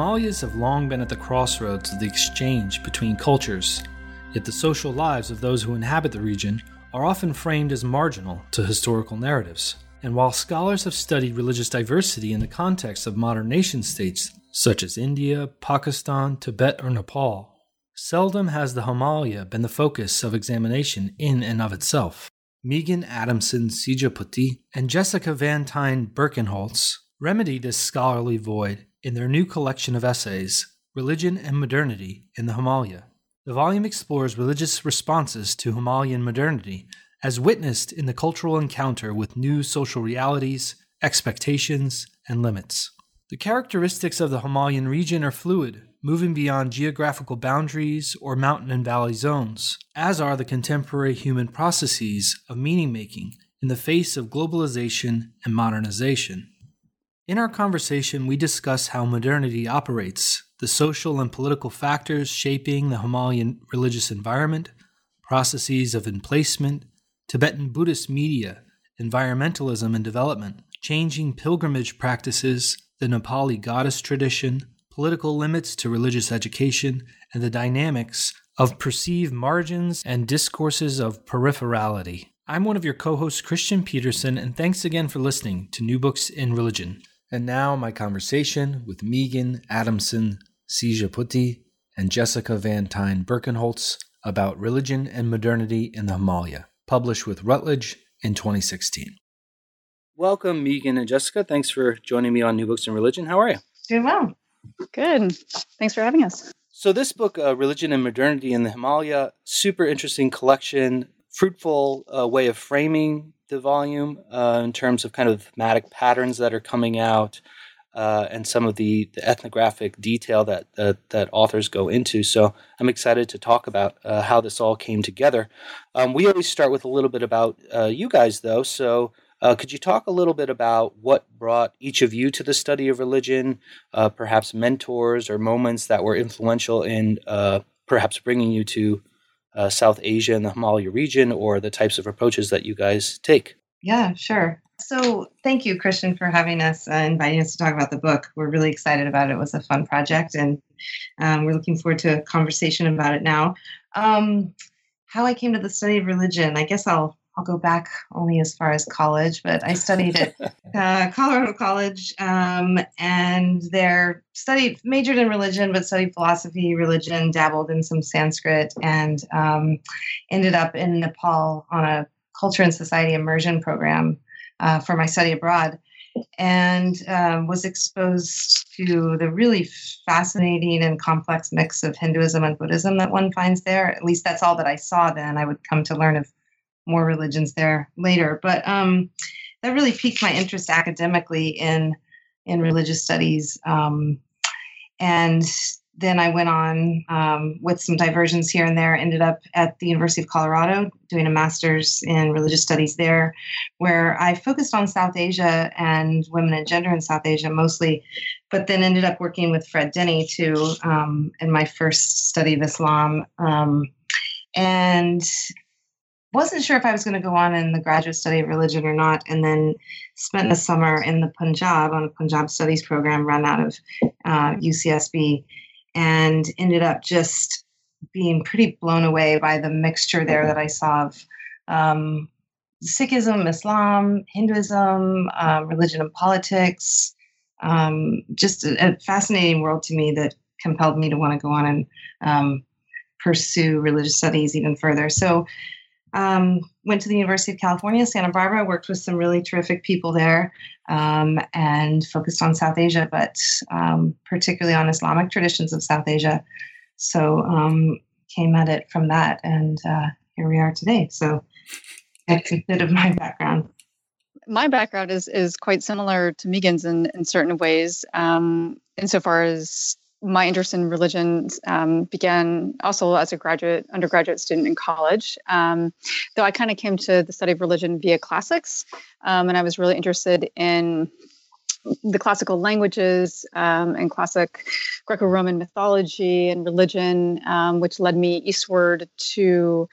Himalayas have long been at the crossroads of the exchange between cultures, yet the social lives of those who inhabit the region are often framed as marginal to historical narratives. And while scholars have studied religious diversity in the context of modern nation states such as India, Pakistan, Tibet, or Nepal, seldom has the Himalaya been the focus of examination in and of itself. Megan Adamson Sijapati and Jessica Vantine Birkenholtz remedy this scholarly void in their new collection of essays, Religion and Modernity in the Himalaya. The volume explores religious responses to Himalayan modernity as witnessed in the cultural encounter with new social realities, expectations, and limits. The characteristics of the Himalayan region are fluid, moving beyond geographical boundaries or mountain and valley zones, as are the contemporary human processes of meaning making in the face of globalization and modernization. In our conversation, we discuss how modernity operates, the social and political factors shaping the Himalayan religious environment, processes of emplacement, Tibetan Buddhist media, environmentalism and development, changing pilgrimage practices, the Nepali goddess tradition, political limits to religious education, and the dynamics of perceived margins and discourses of peripherality. I'm one of your co hosts, Kristian Petersen, and thanks again for listening to New Books in Religion. And now, my conversation with Megan Adamson Sijapati and Jessica Vantine Birkenholtz about religion and modernity in the Himalaya, published with Routledge in 2016. Welcome, Megan and Jessica. Thanks for joining me on New Books in Religion. How are you? Doing well. Good. Thanks for having us. So, this book, uh, Religion and Modernity in the Himalaya, super interesting collection, fruitful uh, way of framing the volume uh, in terms of kind of thematic patterns that are coming out uh, and some of the, the, ethnographic detail that, that, that authors go into. So I'm excited to talk about uh, how this all came together. Um, we always start with a little bit about uh, you guys, though. So uh, could you talk a little bit about what brought each of you to the study of religion, uh, perhaps mentors or moments that were influential in perhaps bringing you to uh, South Asia and the Himalaya region or the types of approaches that you guys take. Yeah, sure. So, thank you, Kristian, for having us, uh, inviting us to talk about the book. We're really excited about it. It was a fun project, and um, we're looking forward to a conversation about it now. Um, how I came to the study of religion, I guess I'll I'll go back only as far as college, but I studied at uh, Colorado College um, and there studied, majored in religion, but studied philosophy, religion, dabbled in some Sanskrit, and um, ended up in Nepal on a culture and society immersion program uh, for my study abroad and um, was exposed to the really fascinating and complex mix of Hinduism and Buddhism that one finds there. At least that's all that I saw then. I would come to learn of more religions there later. But um, that really piqued my interest academically in in religious studies. Um, and then I went on um, with some diversions here and there. Ended up at the University of Colorado doing a master's in religious studies there, where I focused on South Asia and women and gender in South Asia mostly, but then ended up working with Fred Denny too um, in my first study of Islam. Um, and wasn't sure if I was going to go on in the graduate study of religion or not, and then spent the summer in the Punjab on a Punjab studies program run out of uh, UCSB, and ended up just being pretty blown away by the mixture there that I saw of um, Sikhism, Islam, Hinduism, uh, religion and politics. Um, just a, a, fascinating world to me that compelled me to want to go on and um, pursue religious studies even further. So um, went to the University of California, Santa Barbara, worked with some really terrific people there, um, and focused on South Asia, but um, particularly on Islamic traditions of South Asia. So um, came at it from that, and uh, here we are today. So that's a bit of my background. my background is is quite similar to Megan's in, in certain ways, um, insofar as my interest in religion um, began also as a graduate undergraduate student in college. Um, though i kind of came to the study of religion via classics um, and i was really interested in the classical languages um, and classic greco-roman mythology and religion um, which led me eastward to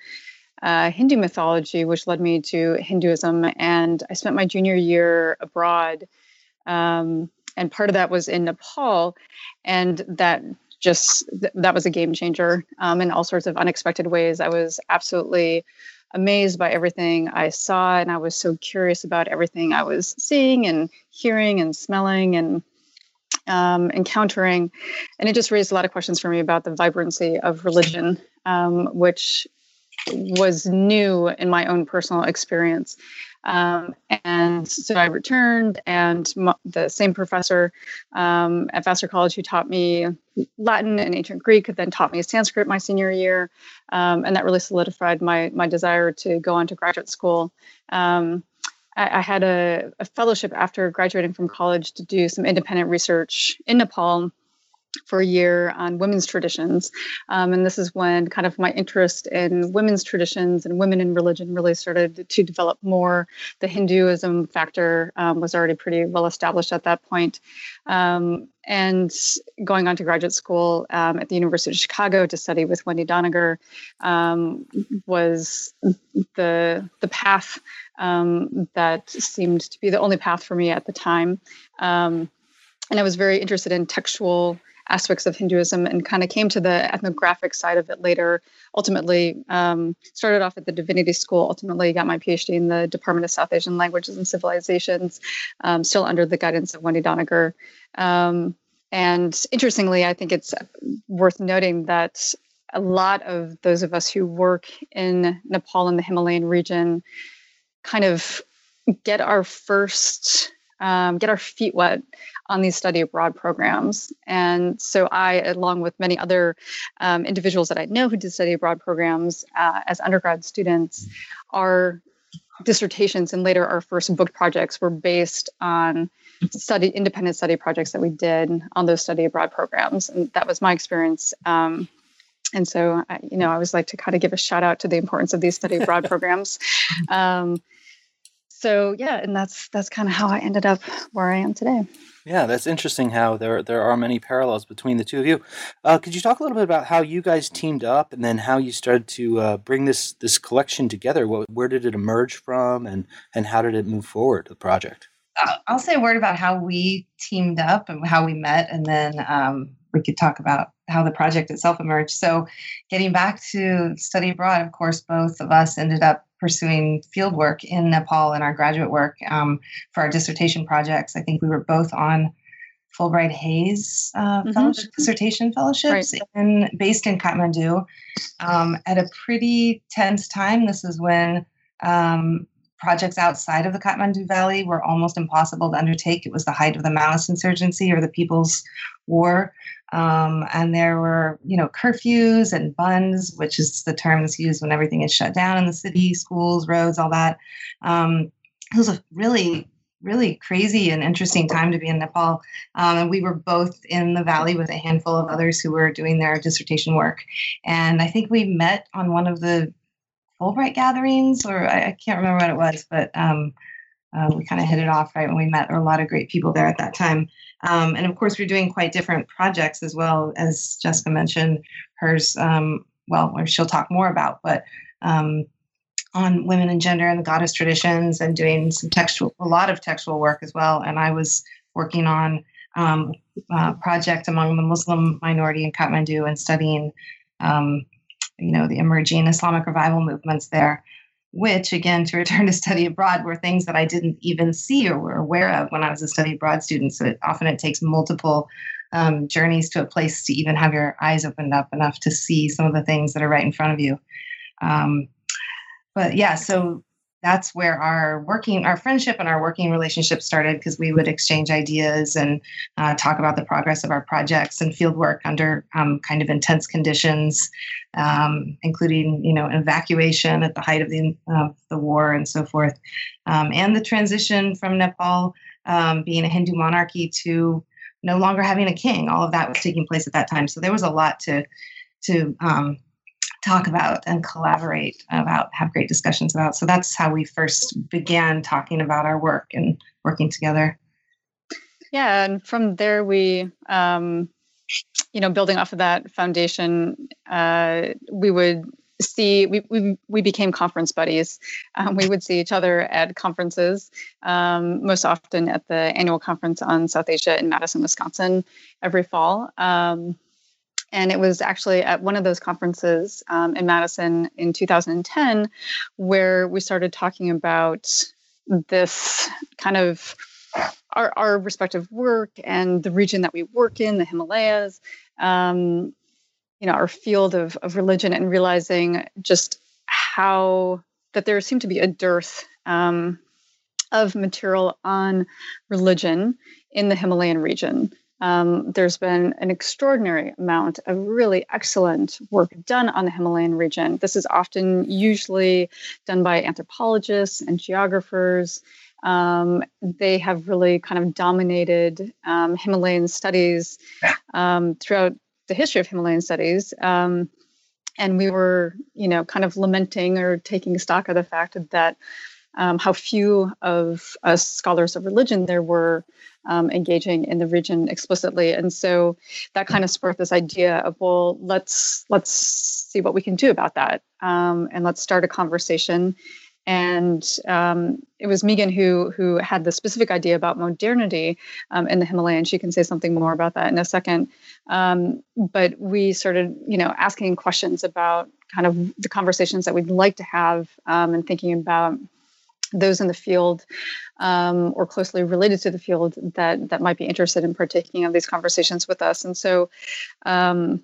uh, hindu mythology which led me to hinduism. And i spent my junior year abroad um, and part of that was in Nepal, and that just that was a game changer um, in all sorts of unexpected ways. I was absolutely amazed by everything I saw, and I was so curious about everything I was seeing and hearing and smelling and um, encountering, and it just raised a lot of questions for me about the vibrancy of religion, um, which was new in my own personal experience. Um, and so I returned, and the same professor um, at Vassar College who taught me Latin and ancient Greek then taught me Sanskrit my senior year, um, and that really solidified my my desire to go on to graduate school. Um, I, I, had a, a fellowship after graduating from college to do some independent research in Nepal for a year on women's traditions. Um, and this is when kind of my interest in women's traditions and women in religion really started to develop more. The Hinduism factor um, was already pretty well established at that point. Um, and going on to graduate school um, at the University of Chicago to study with Wendy Doniger um, was the, the path um, that seemed to be the only path for me at the time. and I was very interested in textual aspects of Hinduism and kind of came to the ethnographic side of it later. Ultimately, um, started off at the Divinity School, ultimately got my PhD in the Department of South Asian Languages and Civilizations, um, still under the guidance of Wendy Doniger. Um, and interestingly, I think it's worth noting that a lot of those of us who work in Nepal and the Himalayan region kind of get our first um, get our feet wet on these study abroad programs. And so I, along with many other um, individuals that I know who did study abroad programs uh, as undergrad students, our dissertations and later our first book projects were based on study independent study projects that we did on those study abroad programs. And that was my experience. Um, and so I, you know i always like to kind of give a shout out to the importance of these study abroad programs. Um, so yeah and that's that's kind of how i ended up where i am today. Yeah that's interesting how there there are many parallels between the two of you. Uh, could you talk a little bit about how you guys teamed up and then how you started to uh, bring this this collection together? What, where did it emerge from and and how did it move forward the project? I'll say a word about how we teamed up and how we met and then um, we could talk about how the project itself emerged. So getting back to study abroad of course both of us ended up pursuing field work in Nepal in our graduate work um, for our dissertation projects. I think we were both on Fulbright-Hays uh, mm-hmm. fellowship, dissertation fellowships right. in, based in Kathmandu um, at a pretty tense time. This is when um, projects outside of the Kathmandu Valley were almost impossible to undertake. It was the height of the Maoist insurgency or the People's War. Um, and there were, you know, curfews and bandhs, which is the term that's used when everything is shut down in the city, schools, roads, all that. Um, it was a really, really crazy and interesting time to be in Nepal. Um, and we were both in the valley with a handful of others who were doing their dissertation work. And I think we met on one of the Fulbright gatherings, or I, I can't remember what it was, but um, we kind of hit it off right when we met. A lot of great people there at that time. Um, and of course, we're doing quite different projects as well, as Jessica mentioned. Hers, um, well, she'll talk more about, but um, on women and gender and the goddess traditions, and doing some textual, a lot of textual work as well. And I was working on um, a project among the Muslim minority in Kathmandu and studying, um, you know, the emerging Islamic revival movements there which again to return to study abroad were things that i didn't even see or were aware of when i was a study abroad student. So it, often it takes multiple um, journeys to a place to even have your eyes opened up enough to see some of the things that are right in front of you. Um, but yeah so that's where our working, our friendship and our working relationship started because we would exchange ideas and uh, talk about the progress of our projects and field work under um, kind of intense conditions, um, including you know evacuation at the height of the of the war and so forth, um, and the transition from Nepal um, being a Hindu monarchy to no longer having a king. All of that was taking place at that time, so there was a lot to to um, talk about and collaborate about, have great discussions about. So that's how we first began talking about our work and working together. Yeah, and from there we, um, you know, building off of that foundation, uh, we would see we, we, we became conference buddies um, we would see each other at conferences um, most often at the annual conference on south asia in madison wisconsin every fall um, and it was actually at one of those conferences um, in Madison in 2010 where we started talking about this kind of our, our respective work and the region that we work in, the Himalayas, um, you know, our field of, of religion, and realizing just how that there seemed to be a dearth um, of material on religion in the Himalayan region. Um, there's been an extraordinary amount of really excellent work done on the Himalayan region. This is often usually done by anthropologists and geographers. Um, they have really kind of dominated um, Himalayan studies um, throughout the history of Himalayan studies. Um, and we were, you know, kind of lamenting or taking stock of the fact that um, how few of us scholars of religion there were um, engaging in the region explicitly and so that kind of sparked this idea of well let's let's see what we can do about that um, and let's start a conversation and um, it was Megan who who had the specific idea about modernity um, in the Himalayan. She can say something more about that in a second. Um, but we started, you know, asking questions about kind of the conversations that we'd like to have um, and thinking about those in the field um, or closely related to the field that that might be interested in partaking of these conversations with us. And so um,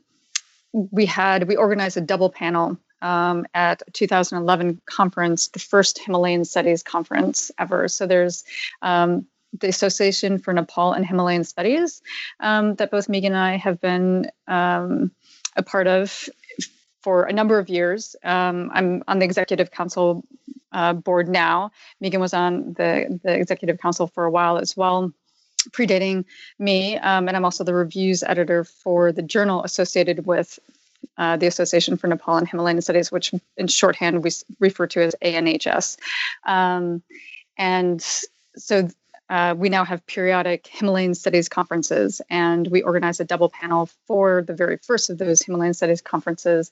we had we organized a double panel um, at 2011 conference, the first Himalayan Studies conference ever. So there's um, the Association for Nepal and Himalayan Studies um, that both Megan and I have been um, a part of for a number of years. I'm on the executive council uh, board now. Megan was on the, the executive council for a while as well, predating me. Um, and I'm also the reviews editor for the journal associated with uh, the Association for Nepal and Himalayan Studies, which in shorthand we refer to as ANHS. Um, and so uh, we now have periodic Himalayan Studies conferences, and we organize a double panel for the very first of those Himalayan Studies conferences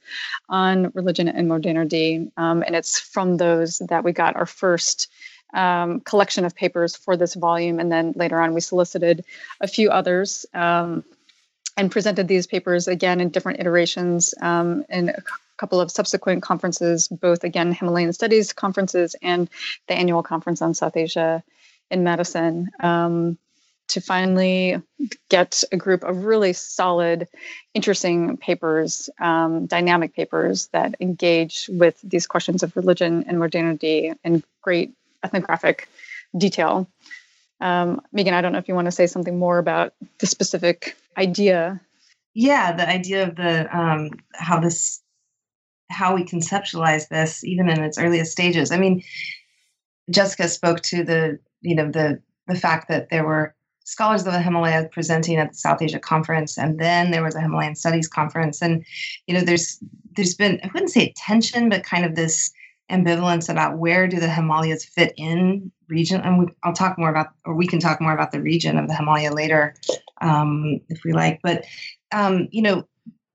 on religion and modernity. Um, and it's from those that we got our first um, collection of papers for this volume. And then later on, we solicited a few others. Um, and presented these papers again in different iterations um, in a couple of subsequent conferences, both again Himalayan Studies conferences and the annual conference on South Asia in Madison um, to finally get a group of really solid, interesting papers, um, dynamic papers that engage with these questions of religion and modernity in great ethnographic detail. Um, Megan, I don't know if you want to say something more about the specific idea. Yeah, the idea of the um, how this, how we conceptualize this, even in its earliest stages. I mean, Jessica spoke to the you know the the fact that there were scholars of the Himalaya presenting at the South Asia conference, and then there was a Himalayan Studies conference, and you know there's there's been I wouldn't say tension, but kind of this ambivalence about where do the Himalayas fit in region, and we, I'll talk more about, or we can talk more about the region of the Himalaya later, um, if we like. But um, you know,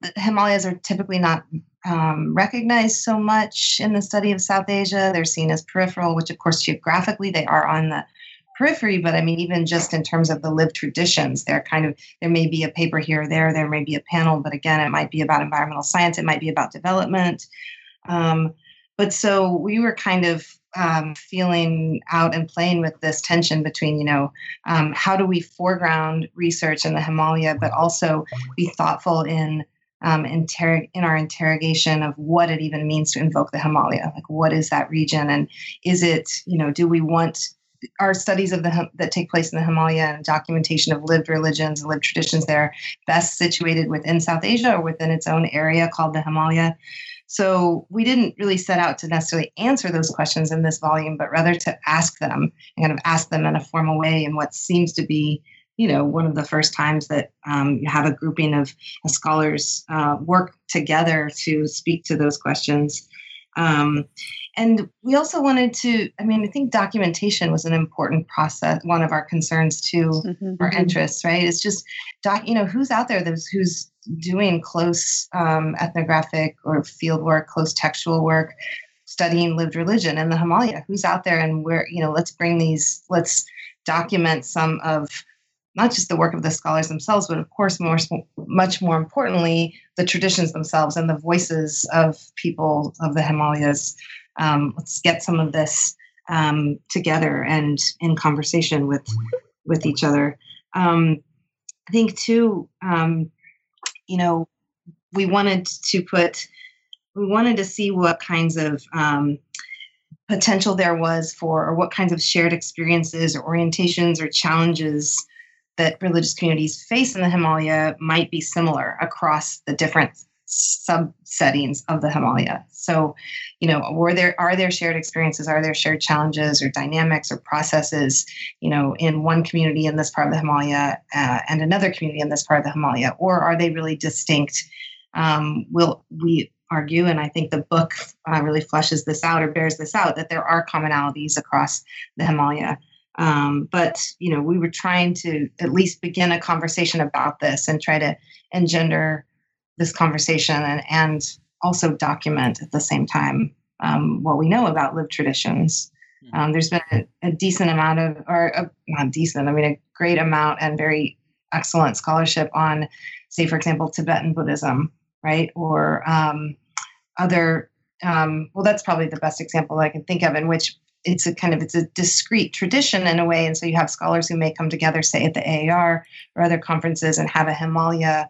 the Himalayas are typically not um, recognized so much in the study of South Asia. They're seen as peripheral, which of course geographically they are on the periphery, but I mean, even just in terms of the lived traditions, they're kind of, there may be a paper here or there, there may be a panel, but again, it might be about environmental science, it might be about development. Um, but so we were kind of um, feeling out and playing with this tension between, you know, um, how do we foreground research in the Himalaya, but also be thoughtful in um, inter- in our interrogation of what it even means to invoke the Himalaya. Like, what is that region, and is it, you know, do we want our studies of the that take place in the Himalaya and documentation of lived religions and lived traditions there best situated within South Asia or within its own area called the Himalaya. So we didn't really set out to necessarily answer those questions in this volume, but rather to ask them and kind of ask them in a formal way in what seems to be, you know, one of the first times that um, you have a grouping of scholars uh, work together to speak to those questions. Um, and we also wanted to, I mean, I think documentation was an important process, one of our concerns too, mm-hmm. our mm-hmm. interests, right? It's just, doc, you know, who's out there that's, who's doing close um, ethnographic or field work, close textual work, studying lived religion in the Himalaya? Who's out there and where, you know, let's bring these, let's document some of not just the work of the scholars themselves, but of course, more, much more importantly, the traditions themselves and the voices of people of the Himalayas. Um, let's get some of this um, together and in conversation with with each other. Um, I think too, um, you know, we wanted to put, we wanted to see what kinds of um, potential there was for, or what kinds of shared experiences or orientations or challenges that religious communities face in the Himalaya might be similar across the different subsettings of the Himalaya. So, you know, were there are there shared experiences, are there shared challenges or dynamics or processes, you know, in one community in this part of the Himalaya uh, and another community in this part of the Himalaya, or are they really distinct? Um, will we argue, and I think the book uh, really fleshes this out or bears this out that there are commonalities across the Himalaya. Um, but you know, we were trying to at least begin a conversation about this and try to engender this conversation and, and also document at the same time um, what we know about lived traditions. Hmm. Um, there's been a, a, decent amount of, or a, not decent, I mean, a great amount and very excellent scholarship on, say, for example, Tibetan Buddhism, right? Or um, other, um, well, that's probably the best example I can think of in which it's a kind of it's a discrete tradition in a way and so you have scholars who may come together say at the aar or other conferences and have a himalaya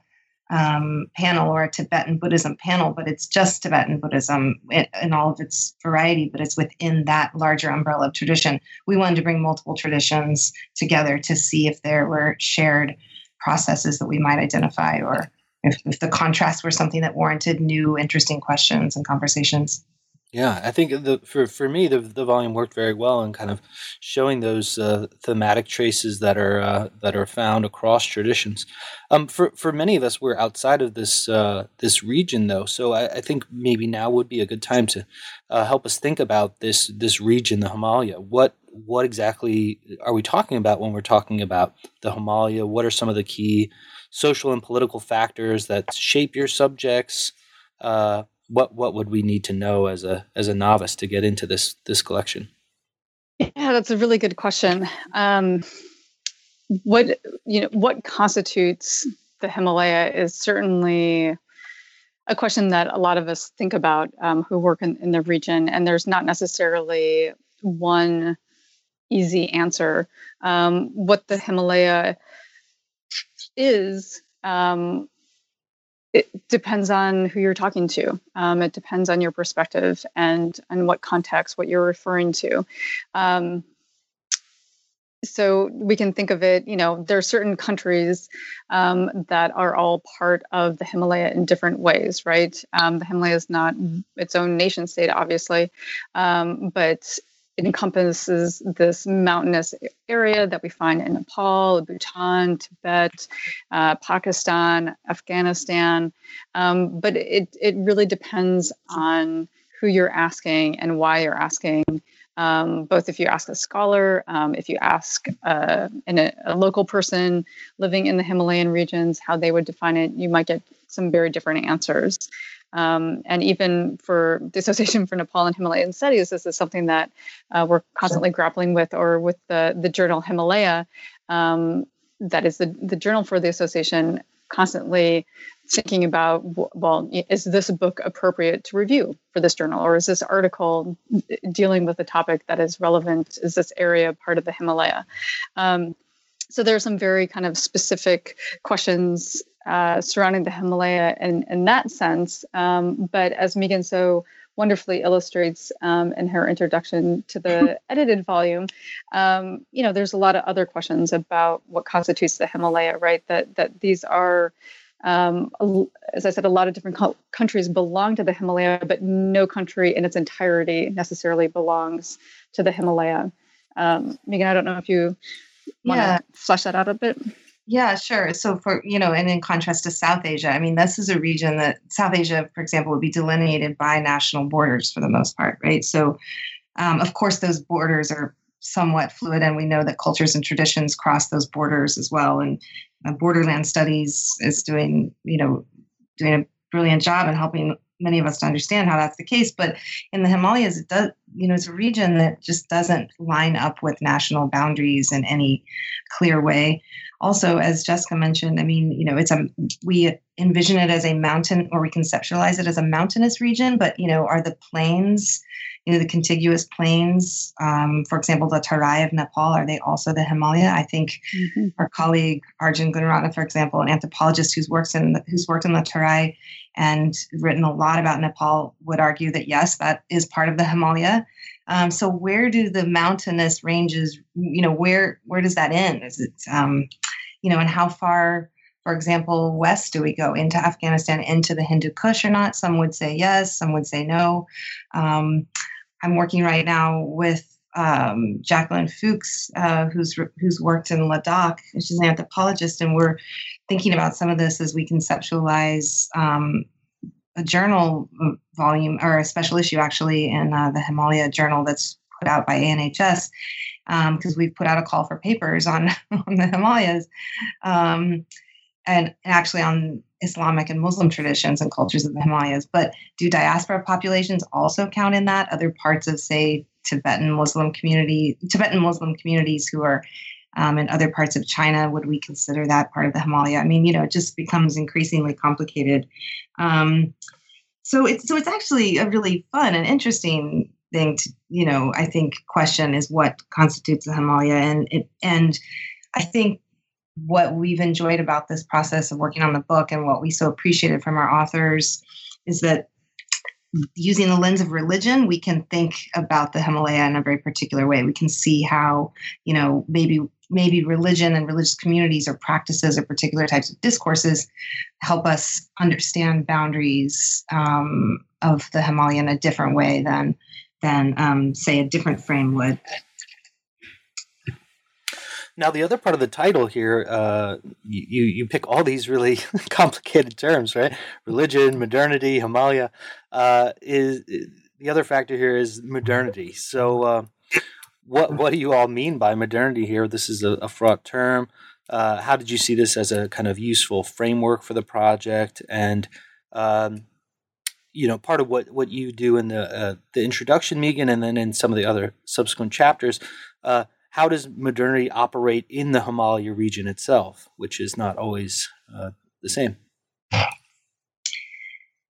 um, panel or a tibetan buddhism panel but it's just tibetan buddhism in, in, all of its variety but it's within that larger umbrella of tradition. We wanted to bring multiple traditions together to see if there were shared processes that we might identify or if, if the contrast were something that warranted new interesting questions and conversations yeah, I think the for for me the the volume worked very well in kind of showing those uh, thematic traces that are uh, that are found across traditions. Um, for for many of us, we're outside of this uh, this region though, so I, I, think maybe now would be a good time to uh, help us think about this this region, the Himalaya. What what exactly are we talking about when we're talking about the Himalaya? What are some of the key social and political factors that shape your subjects? Uh, what what would we need to know as a as a novice to get into this this collection? Yeah, that's a really good question. Um, what you know, what constitutes the Himalaya is certainly a question that a lot of us think about um, who work in, in the region, and there's not necessarily one easy answer. Um, what the Himalaya is um, it depends on who you're talking to. Um, it depends on your perspective and and what context, what you're referring to. Um, so we can think of it, you know, there are certain countries um, that are all part of the Himalaya in different ways, right? Um, the Himalaya is not its own nation state, obviously, um, but encompasses this mountainous area that we find in Nepal, Bhutan, Tibet, uh, Pakistan, Afghanistan. Um, but it, it really depends on who you're asking and why you're asking. Um, both if you ask a scholar, um, if you ask uh, a, local person living in the Himalayan regions how they would define it, you might get some very different answers. Um, and even for the Association for Nepal and Himalayan Studies, this is something that uh, we're constantly grappling with, or with the, the journal Himalaya, um, that is the, the journal for the association, constantly thinking about well, is this book appropriate to review for this journal, or is this article dealing with a topic that is relevant? Is this area part of the Himalaya? Um, so there are some very kind of specific questions uh, surrounding the Himalaya in, in that sense. Um, but as Megan so wonderfully illustrates um, in her introduction to the edited volume, um, you know, there's a lot of other questions about what constitutes the Himalaya, right? That that these are um, as I said, a lot of different co- countries belong to the Himalaya, but no country in its entirety necessarily belongs to the Himalaya. Um, Megan, I don't know if you want to yeah. flesh that out a bit. Yeah, sure. So for you know, and in contrast to South Asia, I mean, this is a region that South Asia, for example, would be delineated by national borders for the most part, right? So, um, of course, those borders are somewhat fluid, and we know that cultures and traditions cross those borders as well. And uh, Borderland Studies is doing, you know, doing a brilliant job in helping many of us to understand how that's the case. But in the Himalayas, it does, you know, it's a region that just doesn't line up with national boundaries in any clear way also, as Jessica mentioned, I mean, you know, it's a we envision it as a mountain, or we conceptualize it as a mountainous region. But you know, are the plains, you know, the contiguous plains, um, for example, the Tarai of Nepal, are they also the Himalaya? I think mm-hmm. our colleague Arjun Guneratne, for example, an anthropologist who's works in the, who's worked in the Tarai and written a lot about Nepal, would argue that yes, that is part of the Himalaya. Um, so where do the mountainous ranges, you know, where where does that end? Is it, um, you know, and how far, for example, west do we go into Afghanistan, into the Hindu Kush or not? Some would say yes, some would say no. Um, I'm working right now with um, Jacqueline Fewkes, uh, who's who's worked in Ladakh. She's an anthropologist, and we're thinking about some of this as we conceptualize um, a journal volume or a special issue actually in uh, the Himalaya Journal that's put out by ANHS because um, we've put out a call for papers on, on the Himalayas um, and actually on Islamic and Muslim traditions and cultures of the Himalayas. But do diaspora populations also count in that? Other parts of, say, Tibetan Muslim community, Tibetan Muslim communities who are um, in other parts of China, would we consider that part of the Himalaya? I mean, you know, it just becomes increasingly complicated. Um, so it's so it's actually a really fun and interesting thing to, you know, I think question is what constitutes the Himalaya, and it, and I think what we've enjoyed about this process of working on the book and what we so appreciated from our authors is that using the lens of religion, we can think about the Himalaya in a very particular way. We can see how, you know, maybe maybe religion and religious communities or practices or particular types of discourses help us understand boundaries um, of the Himalaya in a different way than than um, say a different frame would. Now, the other part of the title here, uh, you you pick all these really complicated terms, right? Religion, modernity, Himalaya. Uh, is the other factor here is modernity. So, uh, what what do you all mean by modernity here? This is a, a fraught term. Uh, how did you see this as a kind of useful framework for the project? And um, you know, part of what what you do in the uh, the introduction, Megan, and then in some of the other subsequent chapters uh, how does modernity operate in the Himalaya region itself, which is not always uh, the same?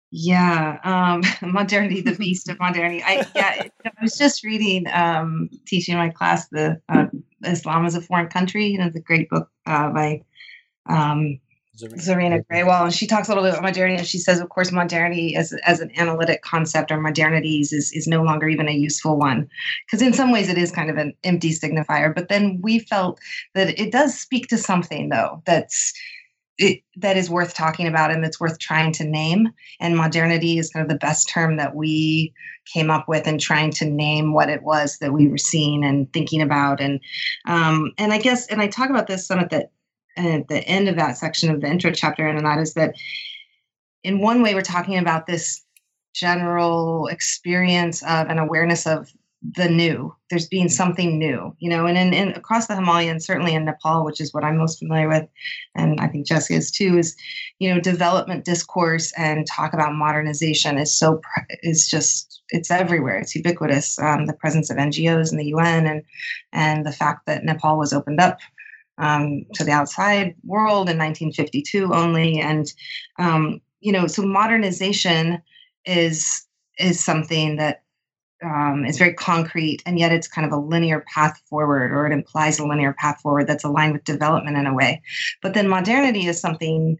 Yeah, um, modernity, the beast of modernity. I yeah, I was just reading, um, teaching my class the uh, Islam as a foreign country. You know, the great book uh, by um, Zareena Grewal, and she talks a little bit about modernity, and she says, of course, modernity as as an analytic concept or modernities is is no longer even a useful one, because in some ways it is kind of an empty signifier. But then we felt that it does speak to something though that's it, that is worth talking about and that's worth trying to name. And modernity is kind of the best term that we came up with in trying to name what it was that we were seeing and thinking about. And um, and I guess and I talk about this some at the at the end of that section of the intro chapter, and that is that in one way we're talking about this general experience of an awareness of the new. There's being something new you know and in, in across the himalayas certainly in nepal which is what i'm most familiar with and i think jessica is too is you know development discourse and talk about modernization is so is just it's everywhere. It's ubiquitous um, the presence of ngos in the un and and the fact that nepal was opened up um, to the outside world in 1952 only. And, um, you know, so modernization is is something that um, is very concrete, and yet it's kind of a linear path forward, or it implies a linear path forward that's aligned with development in a way. But then modernity is something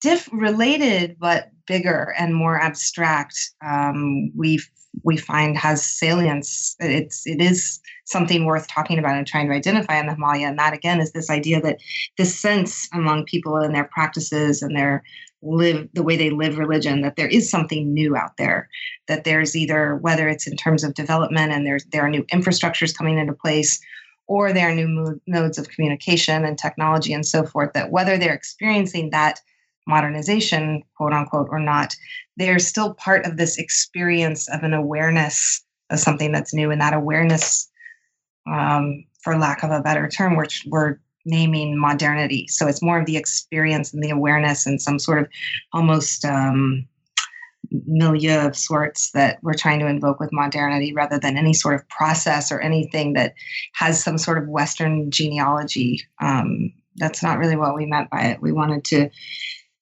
diff related but bigger and more abstract. Um, we we find has salience. It's it is something worth talking about and trying to identify in the Himalaya. And that again is this idea that this sense among people and their practices and their live the way they live religion that there is something new out there that there's either whether it's in terms of development and there's there are new infrastructures coming into place or there are new modes of communication and technology and so forth that whether they're experiencing that modernization quote unquote or not they're still part of this experience of an awareness of something that's new and that awareness um, for lack of a better term which we're naming modernity. So it's more of the experience and the awareness and some sort of almost um, milieu of sorts that we're trying to invoke with modernity rather than any sort of process or anything that has some sort of Western genealogy. Um, that's not really what we meant by it. We wanted to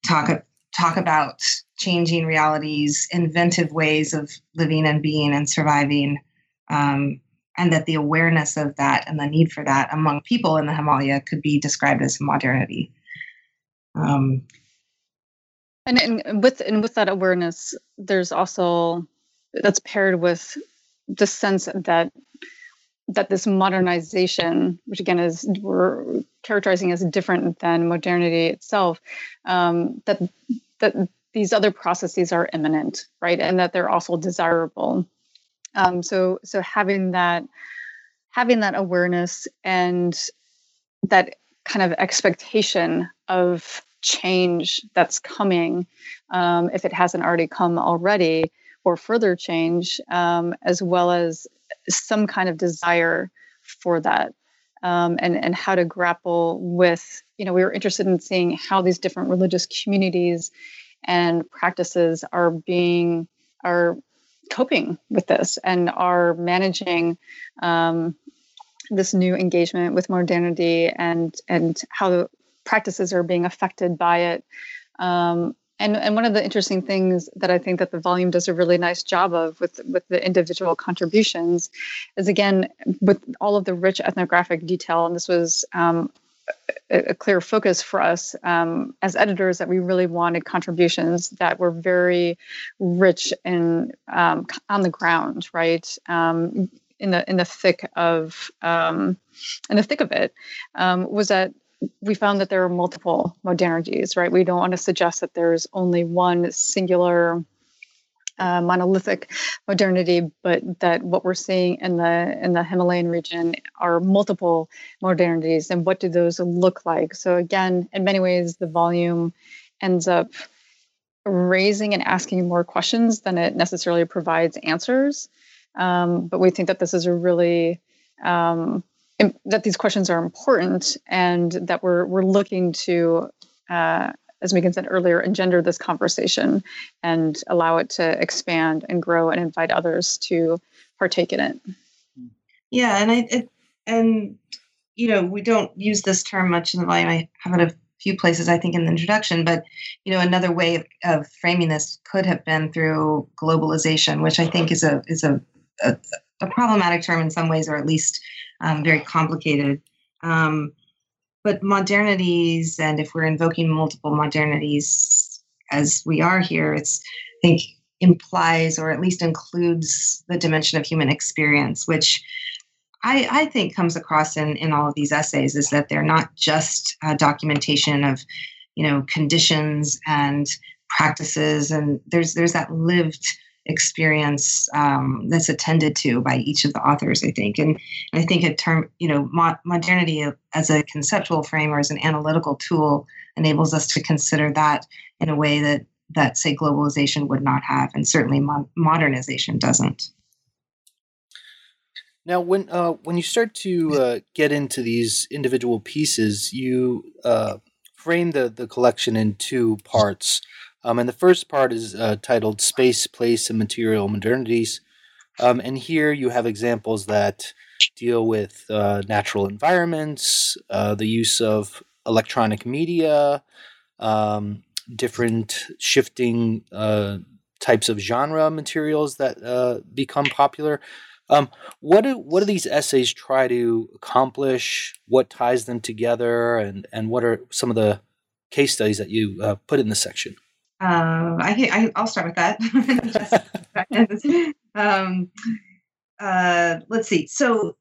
talk talk about changing realities, inventive ways of living and being and surviving, um, and that the awareness of that and the need for that among people in the Himalaya could be described as modernity. Um, and, and with and with that awareness, there's also that's paired with the sense that that this modernization, which again is we're characterizing as different than modernity itself, um, that that these other processes are imminent, right, and that they're also desirable. Um, so so having that having that awareness and that kind of expectation of change that's coming, um, if it hasn't already come already, or further change, um, as well as some kind of desire for that. Um, and, and how to grapple with, you know, we were interested in seeing how these different religious communities and practices are being, are coping with this and are managing um, this new engagement with modernity and and how the practices are being affected by it. Um, and and one of the interesting things that I think that the volume does a really nice job of with with the individual contributions is again with all of the rich ethnographic detail. And this was um, a, a, clear focus for us um, as editors that we really wanted contributions that were very rich and um, on the ground, right? Um, in the in the thick of um, in the thick of it um, was that we found that there are multiple modernities, right? We don't want to suggest that there's only one singular uh, monolithic modernity, but that what we're seeing in the in the Himalayan region are multiple modernities, and what do those look like? So again, in many ways, the volume ends up raising and asking more questions than it necessarily provides answers. Um, but we think that this is a really um, that these questions are important and that we're we're looking to uh, as Megan said earlier engender this conversation and allow it to expand and grow and invite others to partake in it. Yeah and i it, and you know we don't use this term much in the volume. I have it a few places i think in the introduction but you know another way of, of framing this could have been through globalization which i think is a is a, a, a problematic term in some ways or at least um, very complicated. Um, but modernities, and if we're invoking multiple modernities as we are here, it's I think implies or at least includes the dimension of human experience, which I, I think comes across in, in all of these essays is that they're not just documentation of you know conditions and practices and there's there's that lived experience um, that's attended to by each of the authors, I think. And I think a term, you know, mo- modernity as a conceptual frame or as an analytical tool enables us to consider that in a way that that say globalization would not have, and certainly mo- modernization doesn't. Now, when uh, when you start to uh, get into these individual pieces, you uh, frame the the collection in two parts. Um, and the first part is uh, titled Space, Place, and Material Modernities. Um, and here you have examples that deal with uh, natural environments, uh, the use of electronic media, um, different shifting uh, types of genre materials that uh, become popular. Um, what do what do these essays try to accomplish? What ties them together, and and what are some of the case studies that you uh, put in the section? Uh, I, I will start with that. um, uh, let's see. So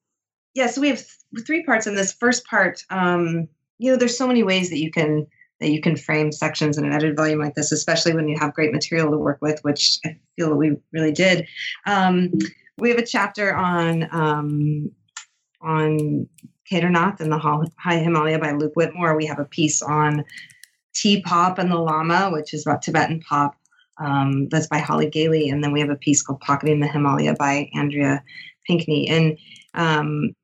yeah, so we have th- three parts in this. First part, um, you know, there's so many ways that you can that you can frame sections in an edited volume like this, especially when you have great material to work with, which I feel that we really did. Um, we have a chapter on um, on Kedarnath and the High Himalaya by Luke Whitmore. We have a piece on T-Pop and the Lama, which is about Tibetan pop. Um, that's by Holly Gayley, and then we have a piece called "Pocketing the Himalaya" by Andrea Pinkney. And um,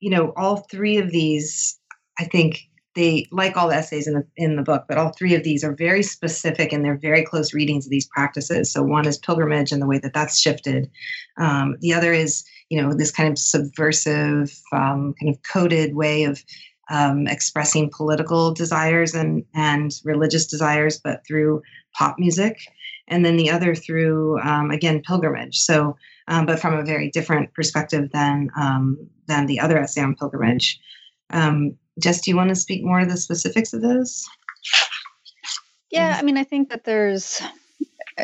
you know, all three of these, I think, they like all the essays in the in the book, but all three of these are very specific and they're very close readings of these practices. So one is pilgrimage and the way that that's shifted. Um, the other is you know this kind of subversive, um, kind of coded way of um, expressing political desires and and religious desires, but through pop music. And then the other through um, again pilgrimage. So, um, but from a very different perspective than um, than the other essay on pilgrimage. Um, Jess, do you want to speak more to the specifics of those? Yeah, I mean, I think that there's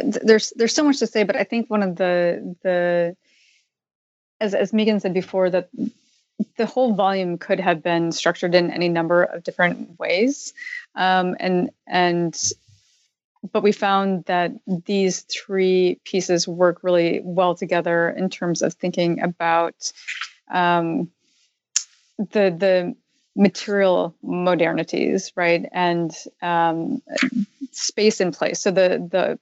there's there's so much to say, but I think one of the the as as Megan said before that the whole volume could have been structured in any number of different ways, um, and and but we found that these three pieces work really well together in terms of thinking about um, the the material modernities, right, and um, space in place. So the the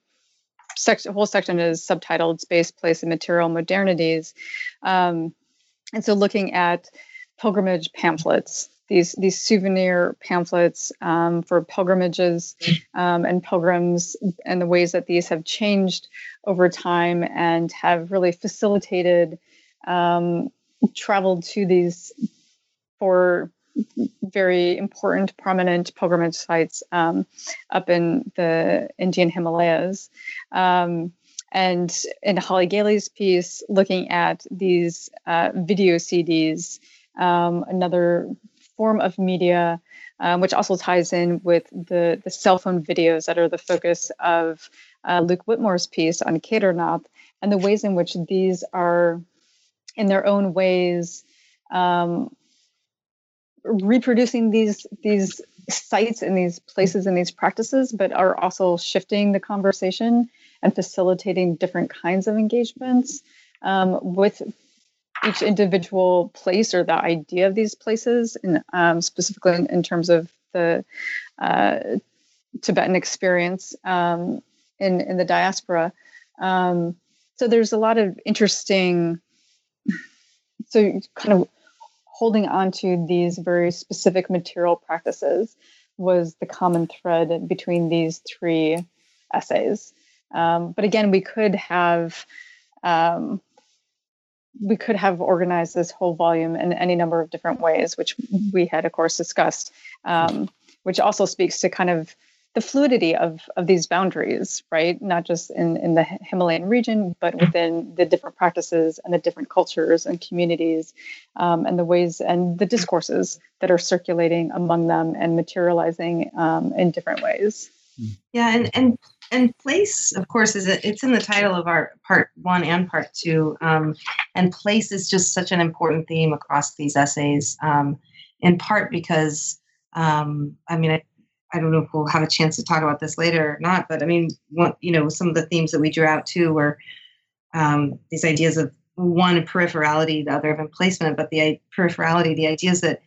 section, whole section is subtitled "Space, Place, and Material Modernities," um, and so looking at pilgrimage pamphlets, these these souvenir pamphlets um, for pilgrimages um, and pilgrims, and the ways that these have changed over time and have really facilitated um, travel to these for very important, prominent pilgrimage sites um, up in the Indian Himalayas. Um, and in Holly Gayley's piece, looking at these uh, video CDs, um, another form of media, um, which also ties in with the, the cell phone videos that are the focus of uh, Luke Whitmore's piece on Kedarnath, and the ways in which these are, in their own ways, um, reproducing these these sites and these places and these practices, but are also shifting the conversation and facilitating different kinds of engagements um, with each individual place or the idea of these places, and um, specifically in, in, terms of the uh, Tibetan experience um, in in the diaspora. Um, so there's a lot of interesting. So kind of holding on to these very specific material practices was the common thread between these three essays. Um, but again, we could have um, we could have organized this whole volume in any number of different ways, which we had, of course, discussed. Um, which also speaks to kind of the fluidity of of these boundaries, right? Not just in in the Himalayan region, but within the different practices and the different cultures and communities, um, and the ways and the discourses that are circulating among them and materializing um, in different ways. Yeah, and and and place, of course, is it's in the title of our part one and part two. Um, and place is just such an important theme across these essays, um, in part because um, I mean, I, I don't know if we'll have a chance to talk about this later or not, but I mean, you know, some of the themes that we drew out too were um, these ideas of one peripherality, the other of emplacement, but the peripherality, the ideas that,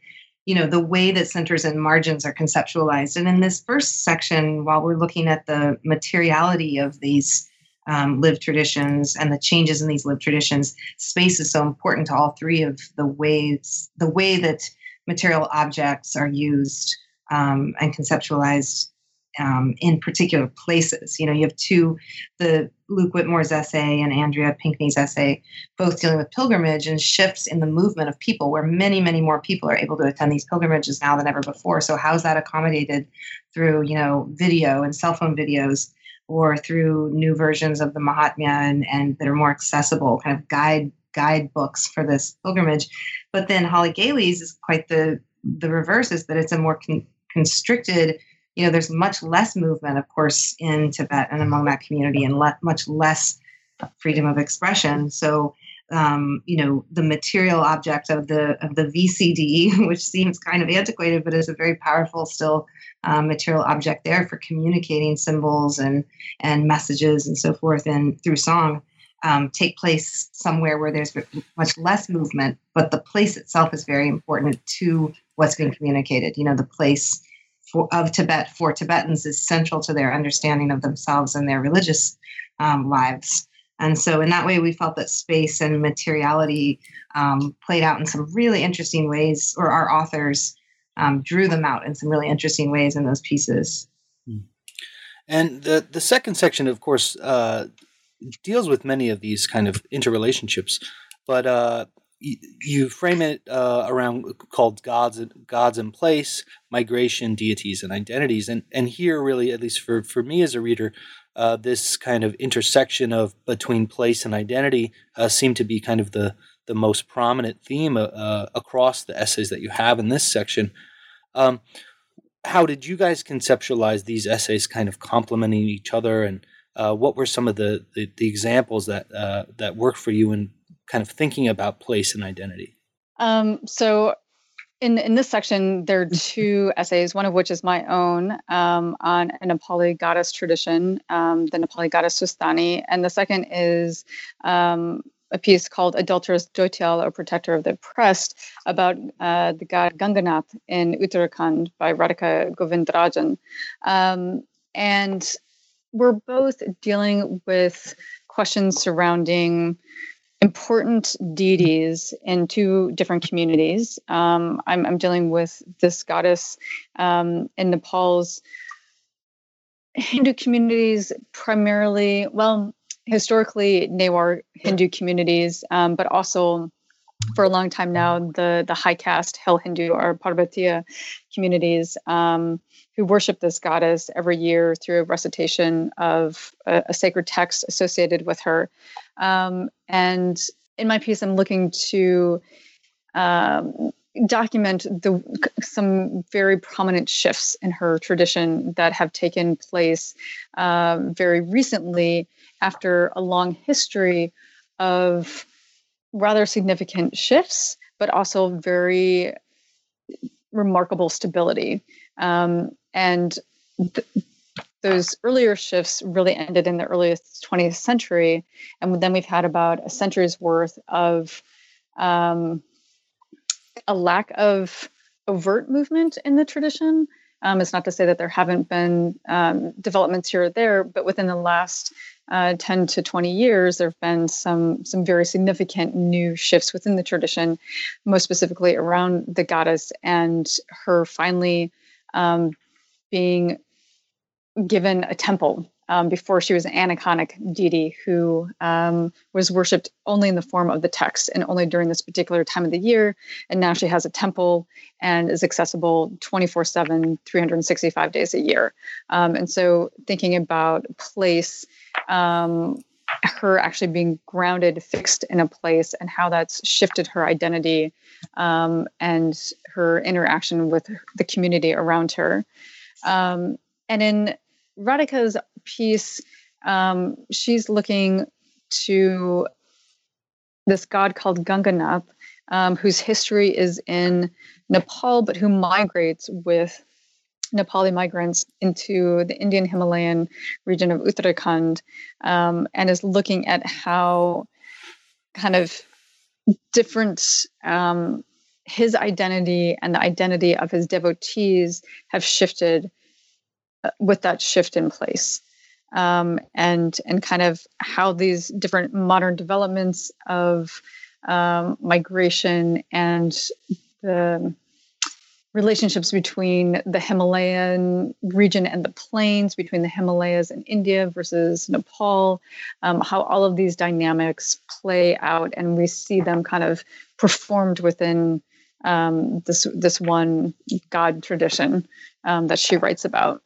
you know, the way that centers and margins are conceptualized. And in this first section, while we're looking at the materiality of these um, lived traditions and the changes in these lived traditions, space is so important to all three of the ways, the way that material objects are used um, and conceptualized um, in particular places. You know, you have two, the Luke Whitmore's essay and Andrea Pinkney's essay, both dealing with pilgrimage and shifts in the movement of people, where many, many more people are able to attend these pilgrimages now than ever before. So, how's that accommodated through, you know, video and cell phone videos? Or through new versions of the Mahatmya and, and that are more accessible, kind of guide guidebooks for this pilgrimage. But then Holly Gayley's is quite the the reverse is that it's a more con- constricted you know, there's much less movement, of course, in Tibet and among that community, and le- much less freedom of expression. So, um, you know, the material object of the of the VCD, which seems kind of antiquated, but is a very powerful still um, material object there for communicating symbols and and messages and so forth, and through song. Um, take place somewhere where there's much less movement, but the place itself is very important to what's being communicated. You know, the place for, of Tibet for Tibetans is central to their understanding of themselves and their religious um, lives. And so, in that way, we felt that space and materiality um, played out in some really interesting ways, or our authors um, drew them out in some really interesting ways in those pieces. Hmm. And the the second section, of course, uh, deals with many of these kind of interrelationships, but uh, you frame it uh, around called gods gods in place migration deities and identities. And and here really at least for for me as a reader uh, this kind of intersection of between place and identity uh, seemed to be kind of the the most prominent theme uh, uh, across the essays that you have in this section. Um, how did you guys conceptualize these essays kind of complementing each other? And uh, what were some of the, the, the examples that that worked for you in kind of thinking about place and identity? Um, so in, in this section, there are two essays, one of which is my own um, on a Nepali goddess tradition, um, the Nepali goddess Swastani, and the second is um, a piece called Adulterous Joitial, or Protector of the Oppressed, about uh, the god Ganganath in Uttarakhand by Radhika Govindrajan. Um, and we're both dealing with questions surrounding important deities in two different communities. Um, I'm, I'm, dealing with this goddess um, in Nepal's Hindu communities, primarily, well, historically, Newar Hindu communities, um, but also for a long time now, the, the high caste Hill Hindu or Parvatiya communities um, who worship this goddess every year through a recitation of a, a sacred text associated with her. Um, and in my piece, I'm looking to um, document the some very prominent shifts in her tradition that have taken place uh, very recently after a long history of rather significant shifts, but also very remarkable stability. Um, and th- those earlier shifts really ended in the earliest 20th century. And then we've had about a century's worth of um, a lack of overt movement in the tradition. Um, it's not to say that there haven't been um, developments here or there, but within the last uh, 10 to 20 years, there have been some some very significant new shifts within the tradition, most specifically around the goddess and her finally um, being given a temple um, before she was an aniconic deity who um, was worshipped only in the form of the text and only during this particular time of the year. And now she has a temple and is accessible 24 7, 365 days a year. Um, and so, thinking about place, um, her actually being grounded, fixed in a place, and how that's shifted her identity um, and her interaction with the community around her. Um, and in Radhika's piece, um, she's looking to this god called Ganganath, um, whose history is in Nepal, but who migrates with Nepali migrants into the Indian Himalayan region of Uttarakhand um, and is looking at how kind of different um, his identity and the identity of his devotees have shifted uh, with that shift in place um, and and kind of how these different modern developments of um, migration and the relationships between the Himalayan region and the plains, between the Himalayas and India versus Nepal, um, how all of these dynamics play out, and we see them kind of performed within um, this this one God tradition um, that she writes about.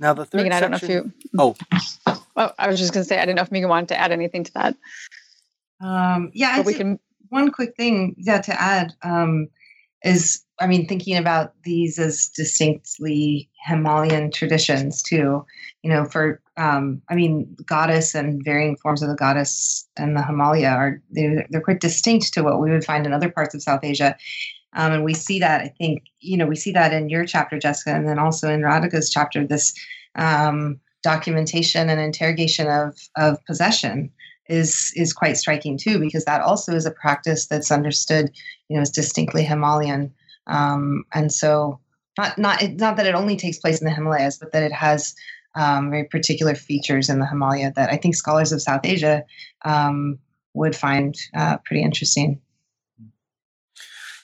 Now the third Megan, section, I don't know if you. Oh. oh, I was just going to say I didn't know if Megan wanted to add anything to that. Um, yeah, but we can. One quick thing, yeah, to add. Um, is I mean, thinking about these as distinctly Himalayan traditions too. You know, for um, I mean, goddess and varying forms of the goddess and the Himalaya are they're, they're quite distinct to what we would find in other parts of South Asia. Um, and we see that I think you know we see that in your chapter, Jessica, and then also in Radhika's chapter. This um, documentation and interrogation of of possession is is quite striking too, because that also is a practice that's understood, you know, as distinctly Himalayan. Um, and so, not not not that it only takes place in the Himalayas, but that it has um, very particular features in the Himalaya that I think scholars of South Asia um, would find uh, pretty interesting.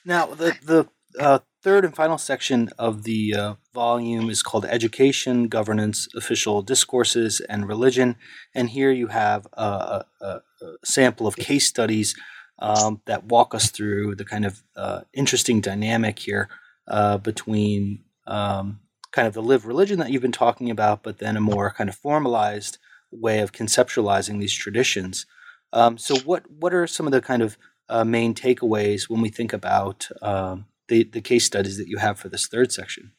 Now, the the uh, third and final section of the uh, volume is called Education, Governance, Official Discourses, and Religion. And here you have a, a, a sample of case studies um, that walk us through the kind of uh, interesting dynamic here uh, between um, kind of the live religion that you've been talking about, but then a more kind of formalized way of conceptualizing these traditions. Um, so, what what are some of the kind of uh, main takeaways when we think about um, the, the case studies that you have for this third section?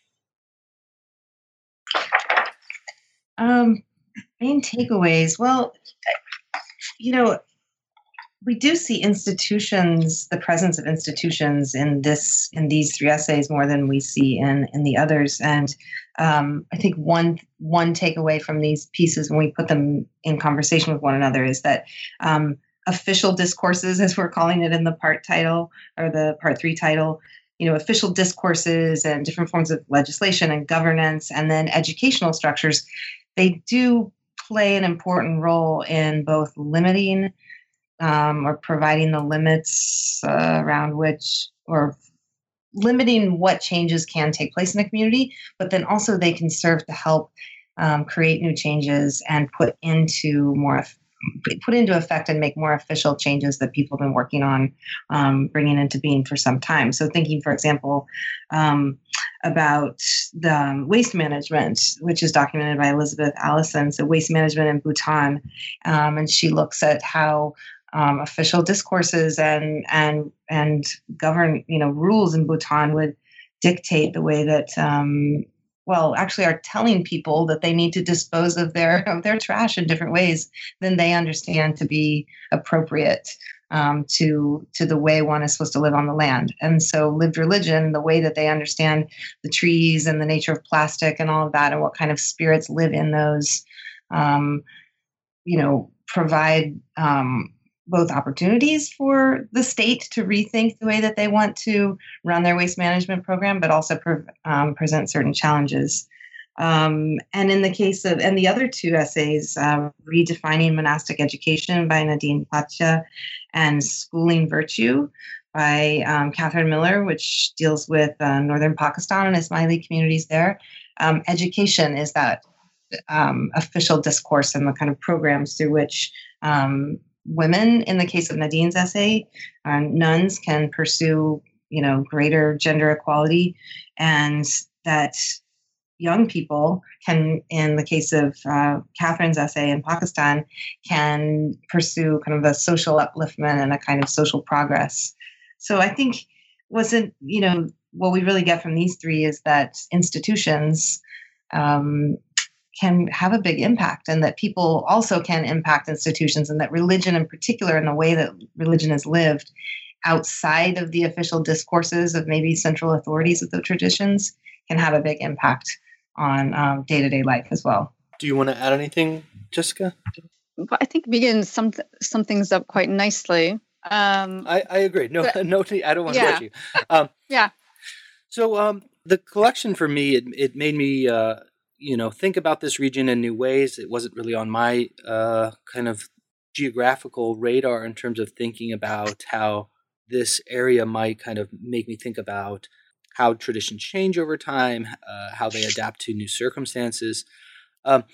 Um, main takeaways. Well, you know, we do see institutions, the presence of institutions in this in these three essays more than we see in in the others. And um, I think one one takeaway from these pieces when we put them in conversation with one another is that um, official discourses, as we're calling it in the part title or the part three title, you know official discourses and different forms of legislation and governance and then educational structures they do play an important role in both limiting um, or providing the limits uh, around which or limiting what changes can take place in the community but then also they can serve to help um, create new changes and put into more put into effect and make more official changes that people have been working on um, bringing into being for some time. So, thinking, for example, um, about the um, waste management, which is documented by Elizabeth Allison, so waste management in Bhutan, um, and she looks at how um, official discourses and and and govern you know rules in Bhutan would dictate the way that um, well actually are telling people that they need to dispose of their of their trash in different ways than they understand to be appropriate um, to to the way one is supposed to live on the land. And so lived religion the way that they understand the trees and the nature of plastic and all of that and what kind of spirits live in those um, you know provide um, both opportunities for the state to rethink the way that they want to run their waste management program, but also pre- um, present certain challenges. Um, and in the case of, and the other two essays, uh, Redefining Monastic Education by Nadine Bhatia and Schooling Virtue by um, Catherine Miller, which deals with uh, northern Pakistan and Ismaili communities there. Um, education is that um, official discourse and the kind of programs through which um, women in the case of nadine's essay uh, nuns can pursue you know greater gender equality and that young people can in the case of uh, catherine's essay in pakistan can pursue kind of a social upliftment and a kind of social progress. So i think wasn't you know what we really get from these three is that institutions um, can have a big impact and that people also can impact institutions and that religion in particular and the way that religion is lived outside of the official discourses of maybe central authorities of the traditions can have a big impact on um, day-to-day life as well. Do you want to add anything jessica? I think Megan sum, sum things up quite nicely. Um, I, I agree. No but, no i don't want to yeah. you. Um, yeah. so um, the collection for me it, it made me uh, you know think about this region in new ways. It wasn't really on my uh, kind of geographical radar in terms of thinking about how this area might kind of make me think about how traditions change over time, uh, how they adapt to new circumstances. Um,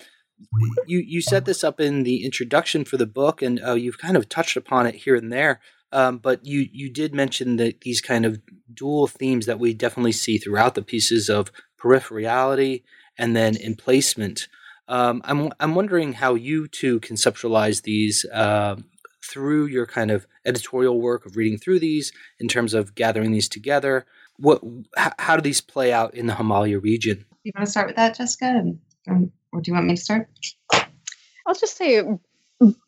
you you set this up in the introduction for the book, and uh, you've kind of touched upon it here and there. Um, but you you did mention that these kind of dual themes that we definitely see throughout the pieces of peripherality and then emplacement. Um, I'm I'm wondering how you two conceptualize these uh, through your kind of editorial work of reading through these in terms of gathering these together. what how, how do these play out in the Himalaya region? You want to start with that, Jessica, and, or do you want me to start? I'll just say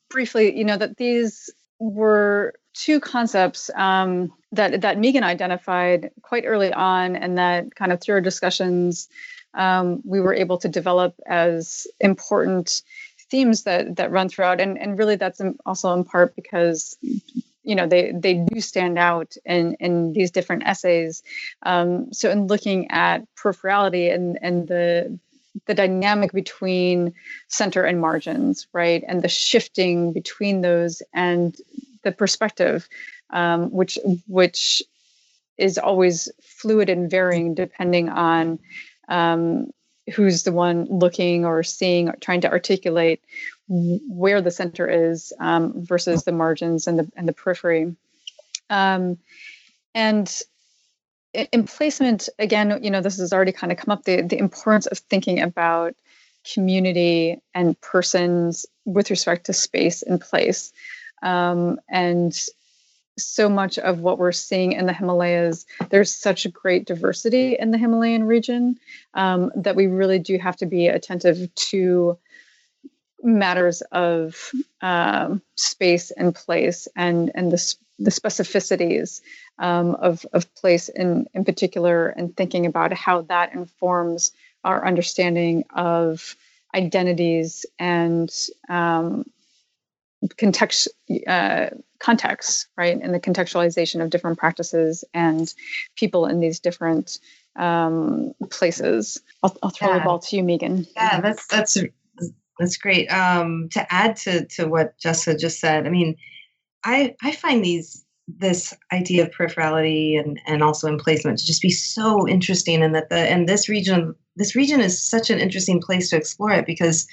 briefly, you know, that these were two concepts um, that that Megan identified quite early on, and that kind of through our discussions, um, we were able to develop as important themes that that run throughout, and and really that's also in part because you know they they do stand out in in these different essays. Um, so in looking at peripherality and and the the dynamic between center and margins, right, and the shifting between those and the perspective, um, which which is always fluid and varying depending on um, who's the one looking or seeing or trying to articulate where the center is um, versus the margins and the and the periphery. Um, and in placement, again, you know, this has already kind of come up the, the importance of thinking about community and persons with respect to space and place. Um, and so much of what we're seeing in the Himalayas, there's such a great diversity in the Himalayan region um, that we really do have to be attentive to matters of um, space and place and and the the specificities um, of of place in in particular, and thinking about how that informs our understanding of identities and um, context uh, contexts, right, and the contextualization of different practices and people in these different um, places. I'll, I'll throw yeah. the ball to you, Megan. Yeah, that's that's that's great. Um, to add to to what Jessica just said, I mean, I I find these this idea of peripherality and and also emplacement to just be so interesting, and that the and this region this region is such an interesting place to explore it because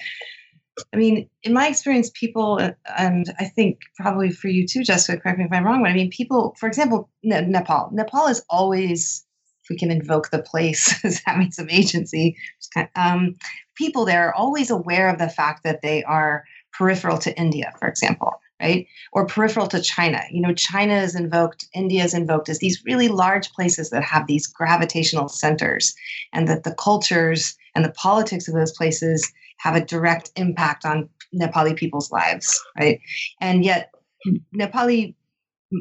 I mean, in my experience, people, and I think probably for you too, Jessica, correct me if I'm wrong, but I mean, people, for example, Nepal. Nepal is always, if we can invoke the place as having some agency, um, people there are always aware of the fact that they are peripheral to India, for example, right? Or peripheral to China. You know, China is invoked, India is invoked as these really large places that have these gravitational centers, and that the cultures and the politics of those places have a direct impact on Nepali people's lives, right? And yet, Nepali,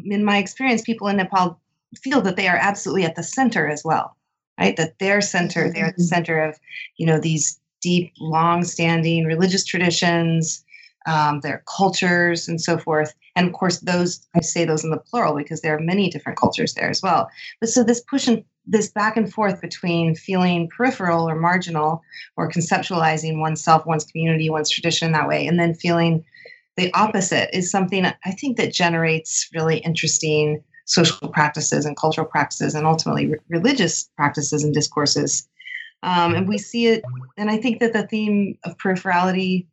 in my experience, people in Nepal feel that they are absolutely at the center as well, right? That their center, they're the mm-hmm. center of, you know, these deep, long-standing religious traditions, um, their cultures, and so forth. And of course, those I say those in the plural because there are many different cultures there as well. But so this push and this back and forth between feeling peripheral or marginal or conceptualizing oneself, one's community, one's tradition that way, and then feeling the opposite is something I think that generates really interesting social practices and cultural practices and ultimately re- religious practices and discourses. Um, and we see it, and I think that the theme of peripherality,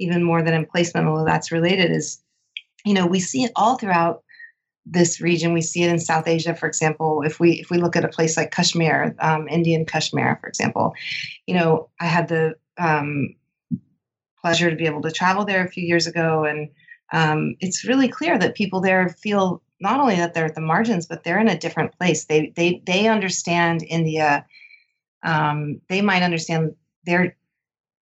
even more than emplacement, although that's related, is you know we see it all throughout this region. We see it in South Asia, for example. If we if we look at a place like Kashmir, um, Indian Kashmir, for example, you know, I had the um, pleasure to be able to travel there a few years ago, and um, it's really clear that people there feel not only that they're at the margins, but they're in a different place. They they they understand India. Um, they might understand their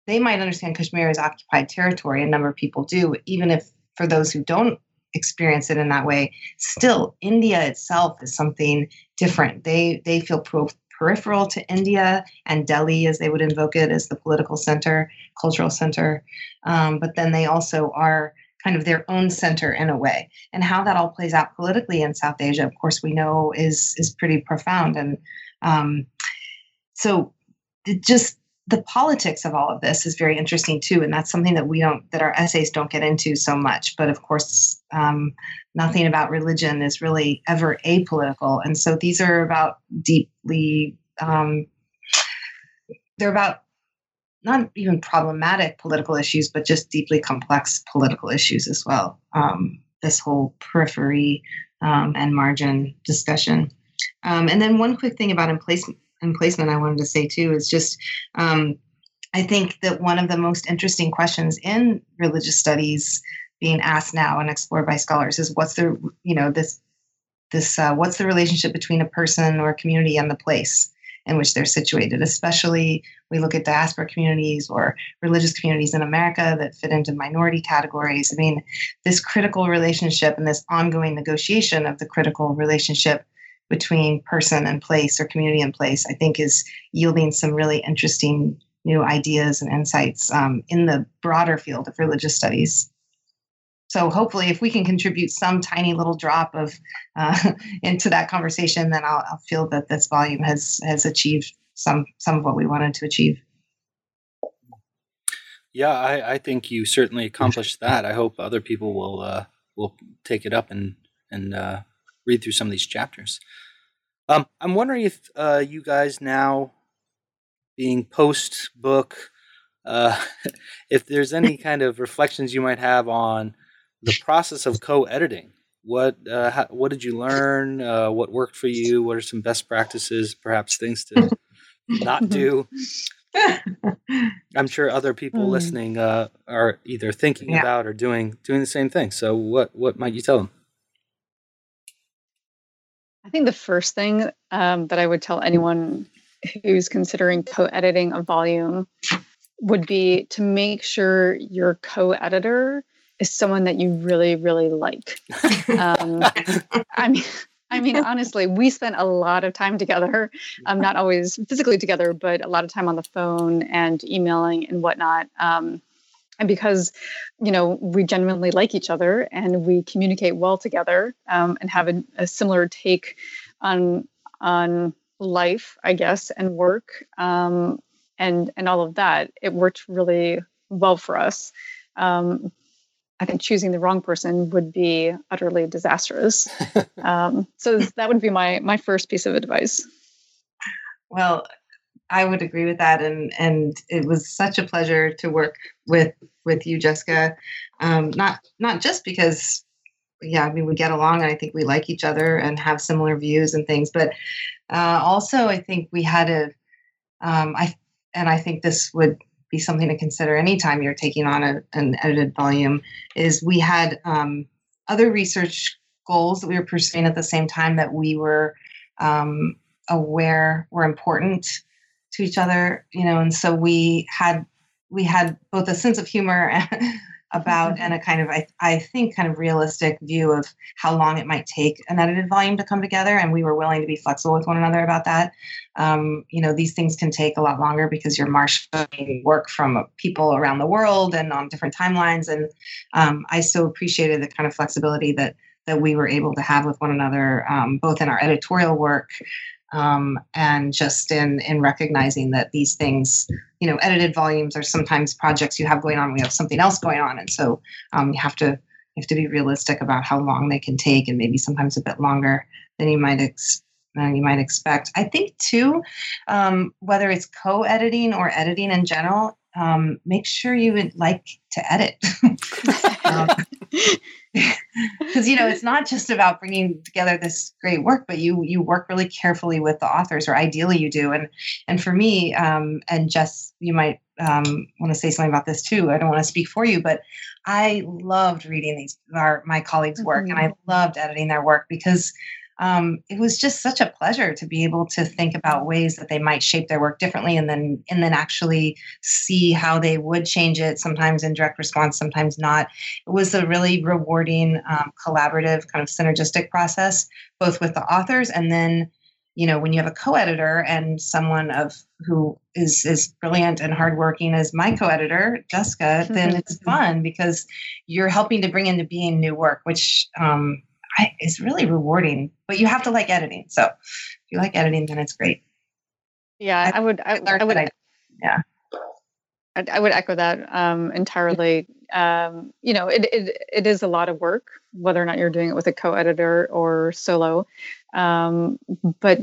they might understand Kashmir as occupied territory. A number of people do, even if for those who don't experience it in that way. Still, India itself is something different. They they feel pro- peripheral to India and Delhi, as they would invoke it, as the political center, cultural center. Um, but then they also are kind of their own center in a way. And how that all plays out politically in South Asia, of course, we know is is pretty profound. And um, so, just the politics of all of this is very interesting too and that's something that we don't that our essays don't get into so much but of course um, nothing about religion is really ever apolitical and so these are about deeply um, they're about not even problematic political issues but just deeply complex political issues as well. Um, this whole periphery um, and margin discussion. Um, and then one quick thing about emplacement and placement I wanted to say too is just um, I think that one of the most interesting questions in religious studies being asked now and explored by scholars is what's the you know this this uh, what's the relationship between a person or a community and the place in which they're situated. Especially, we look at diaspora communities or religious communities in America that fit into minority categories. I mean, this critical relationship and this ongoing negotiation of the critical relationship between person and place or community and place, I think, is yielding some really interesting new ideas and insights um, in the broader field of religious studies. So hopefully, if we can contribute some tiny little drop of uh, into that conversation, then I'll, I'll feel that this volume has has achieved some some of what we wanted to achieve. Yeah, I, I think you certainly accomplished that. I hope other people will uh, will take it up and and uh, read through some of these chapters. Um, I'm wondering if uh, you guys now, being post book, uh, if there's any kind of reflections you might have on the process of co-editing. What uh, how, what did you learn? Uh, what worked for you? What are some best practices? Perhaps things to not do. I'm sure other people mm. listening uh, are either thinking yeah. about or doing doing the same thing. So, what what might you tell them? I think the first thing um, that I would tell anyone who's considering co-editing a volume would be to make sure your co-editor is someone that you really, really like. Um, I mean, I mean, honestly, we spent a lot of time together. Um, not always physically together, but a lot of time on the phone and emailing and whatnot. Um, and because, you know, we genuinely like each other and we communicate well together um, and have a, a, similar take on on life, I guess, and work, um, and and all of that, it worked really well for us. Um, I think choosing the wrong person would be utterly disastrous. um, so that would be my my first piece of advice. Well, I would agree with that, and and it was such a pleasure to work with with you, Jessica. Um, not not just because, yeah, I mean we get along, and I think we like each other and have similar views and things, but uh, also I think we had a, um, I and I think this would be something to consider anytime you're taking on a, an edited volume is we had um, other research goals that we were pursuing at the same time that we were um, aware were important to each other you know and so we had we had both a sense of humor about mm-hmm. and a kind of I, I think kind of realistic view of how long it might take an edited volume to come together and we were willing to be flexible with one another about that um, you know these things can take a lot longer because you're marshaling work from people around the world and on different timelines and um, i so appreciated the kind of flexibility that that we were able to have with one another um, both in our editorial work um, and just in in recognizing that these things you know edited volumes are sometimes projects you have going on we have something else going on. And so um, you have to you have to be realistic about how long they can take and maybe sometimes a bit longer than you might ex- than you might expect. I think too um, whether it's co-editing or editing in general um, make sure you would like to edit um, because you know it's not just about bringing together this great work but you you work really carefully with the authors or ideally you do and and for me um, and Jess you might um, want to say something about this too i don't want to speak for you but i loved reading these our my colleagues work mm-hmm. and i mm-hmm. loved editing their work because um, it was just such a pleasure to be able to think about ways that they might shape their work differently and then and then actually see how they would change it sometimes in direct response sometimes not. It was a really rewarding um, collaborative kind of synergistic process both with the authors and then you know when you have a co-editor and someone of who is is brilliant and hardworking as my co-editor jessica then it's fun because you're helping to bring into being new work which um, I, is really rewarding. But you have to like editing. So if you like editing, then it's great. Yeah, I, I would. I, I would. I, yeah. I, would echo that um, entirely. Um, you know, it, it it is a lot of work, whether or not you're doing it with a co-editor or solo. Um, but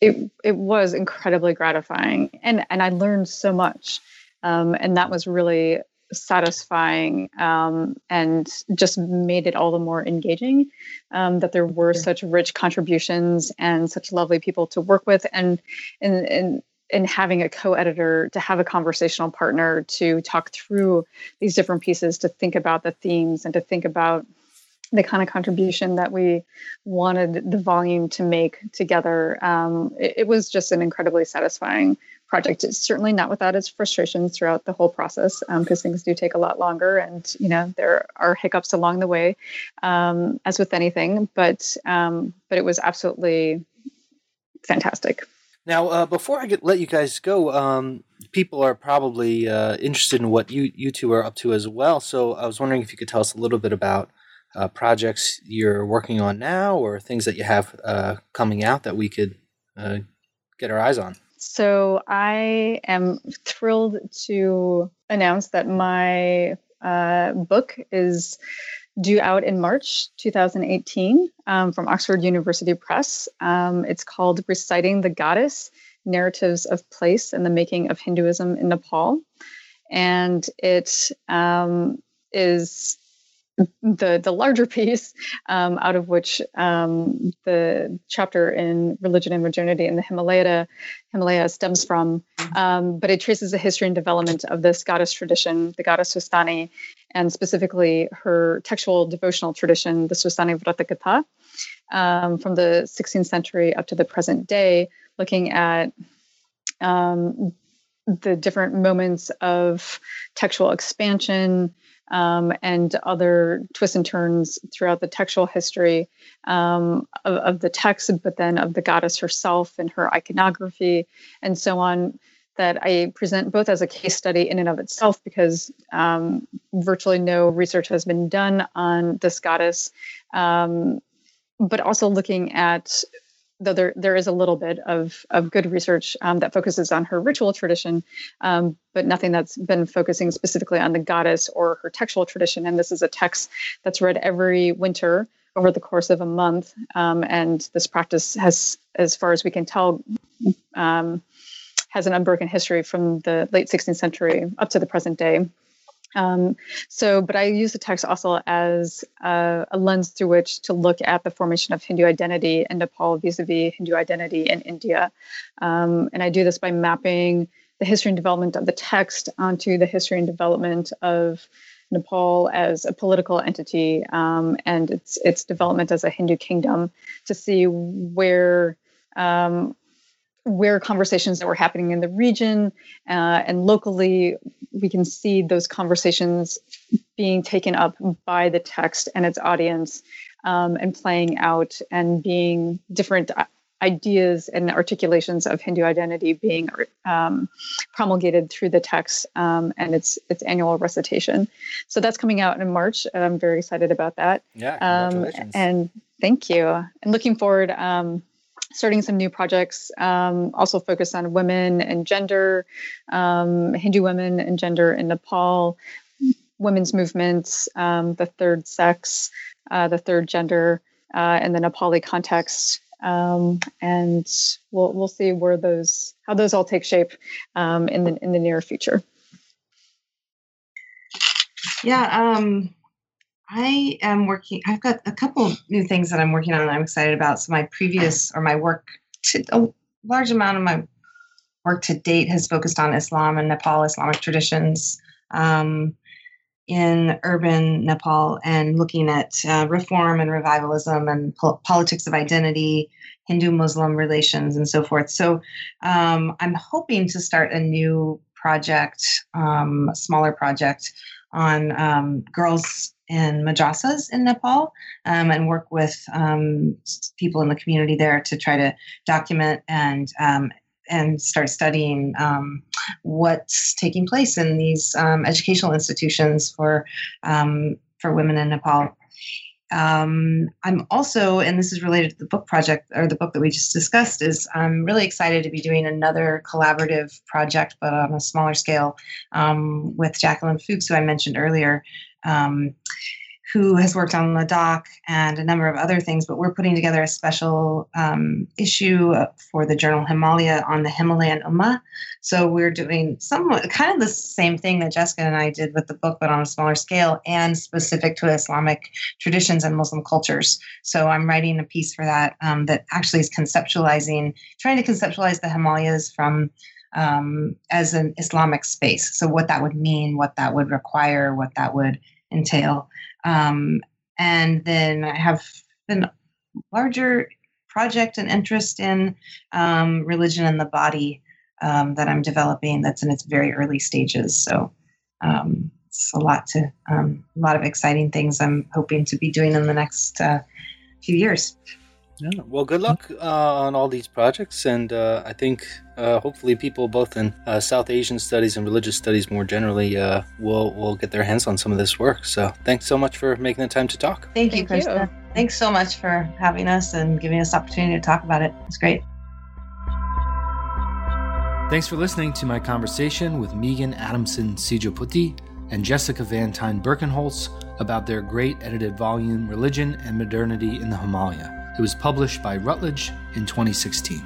it it was incredibly gratifying, and and I learned so much, um, and that was really satisfying um, and just made it all the more engaging um, that there were such rich contributions and such lovely people to work with and and and and having a co-editor to have a conversational partner to talk through these different pieces to think about the themes and to think about the kind of contribution that we wanted the volume to make together. Um, it, it, was just an incredibly satisfying project. It's certainly not without its frustrations throughout the whole process, because um, things do take a lot longer, and you know there are hiccups along the way, um, as with anything. But um, but it was absolutely fantastic. Now, uh, before I get let you guys go, um, people are probably uh, interested in what you you two are up to as well. So I was wondering if you could tell us a little bit about uh, projects you're working on now, or things that you have uh, coming out that we could uh, get our eyes on. So I am thrilled to announce that my uh, book is due out in March 2018 um, from Oxford University Press. Um, it's called Reciting the Goddess Narratives of Place and the Making of Hinduism in Nepal. And it um, is the the larger piece, um, out of which um, the chapter in religion and modernity in the Himalaya Himalaya stems from. Um, but it traces the history and development of this goddess tradition, the goddess Swastani, and specifically her textual devotional tradition, the Swastani Vrata um, from the 16th century up to the present day, looking at um, the different moments of textual expansion um, and other twists and turns throughout the textual history um, of, of, the text, but then of the goddess herself and her iconography and so on. That I present both as a case study in and of itself because um, virtually no research has been done on this goddess, um, but also looking at though there there is a little bit of of good research um, that focuses on her ritual tradition, um, but nothing that's been focusing specifically on the goddess or her textual tradition. And this is a text that's read every winter over the course of a month, um, and this practice has, as far as we can tell. Um, has an unbroken history from the late 16th century up to the present day. Um, so, but I use the text also as a, a, lens through which to look at the formation of Hindu identity in Nepal vis-a-vis Hindu identity in India, um, and I do this by mapping the history and development of the text onto the history and development of Nepal as a political entity um, and its its development as a Hindu kingdom to see where um, where conversations that were happening in the region uh, and locally, we can see those conversations being taken up by the text and its audience um, and playing out and being different ideas and articulations of Hindu identity being um, promulgated through the text um, and its its annual recitation. So that's coming out in March, and I'm very excited about that. Yeah, um, congratulations. and thank you. And looking forward um, starting some new projects, um, also focused on women and gender, um, Hindu women and gender in Nepal, women's movements, um, the third sex, uh, the third gender, uh, in the Nepali context. Um, and we'll we'll see where those how those all take shape um, in the in the near future. Yeah, um, I am working, I've got a couple new things that I'm working on I'm excited about. So, my previous or my work, to, a large amount of my work to date has focused on Islam and Nepal, Islamic traditions um, in urban Nepal and looking at uh, reform and revivalism and po- politics of identity, Hindu Muslim relations, and so forth. So, um, I'm hoping to start a new project, um, a smaller project on um, girls in madrasas in Nepal um, and work with um, people in the community there to try to document and um, and start studying um, what's taking place in these um, educational institutions for for women in Nepal. Um, I'm also, and this is related to the book project or the book that we just discussed, is I'm really excited to be doing another collaborative project, but on a smaller scale, um, with Jacqueline Fewkes, who I mentioned earlier. Um, who has worked on the doc and a number of other things, but we're putting together a special um, issue for the journal Himalaya on the Himalayan Ummah. So we're doing somewhat kind of the same thing that Jessica and I did with the book, but on a smaller scale and specific to Islamic traditions and Muslim cultures. So I'm writing a piece for that um, that actually is conceptualizing, trying to conceptualize the Himalayas from um, as an Islamic space. So what that would mean, what that would require, what that would entail. Um, And then I have been larger project and interest in um, religion and the body um, that I'm developing. That's in its very early stages. So um, it's a lot to um, a lot of exciting things I'm hoping to be doing in the next uh, few years. Yeah. Well, good luck uh, on all these projects, and uh, I think uh, hopefully people both in uh, South Asian studies and religious studies more generally uh, will will get their hands on some of this work. So, thanks so much for making the time to talk. Thank you, Thank you. Krista. Thanks so much for having us and giving us the opportunity to talk about it. It's great. Thanks for listening to my conversation with Megan Adamson Sijapati and Jessica Vantine Birkenholtz about their great edited volume, Religion and Modernity in the Himalaya. It was published by Routledge in 2016.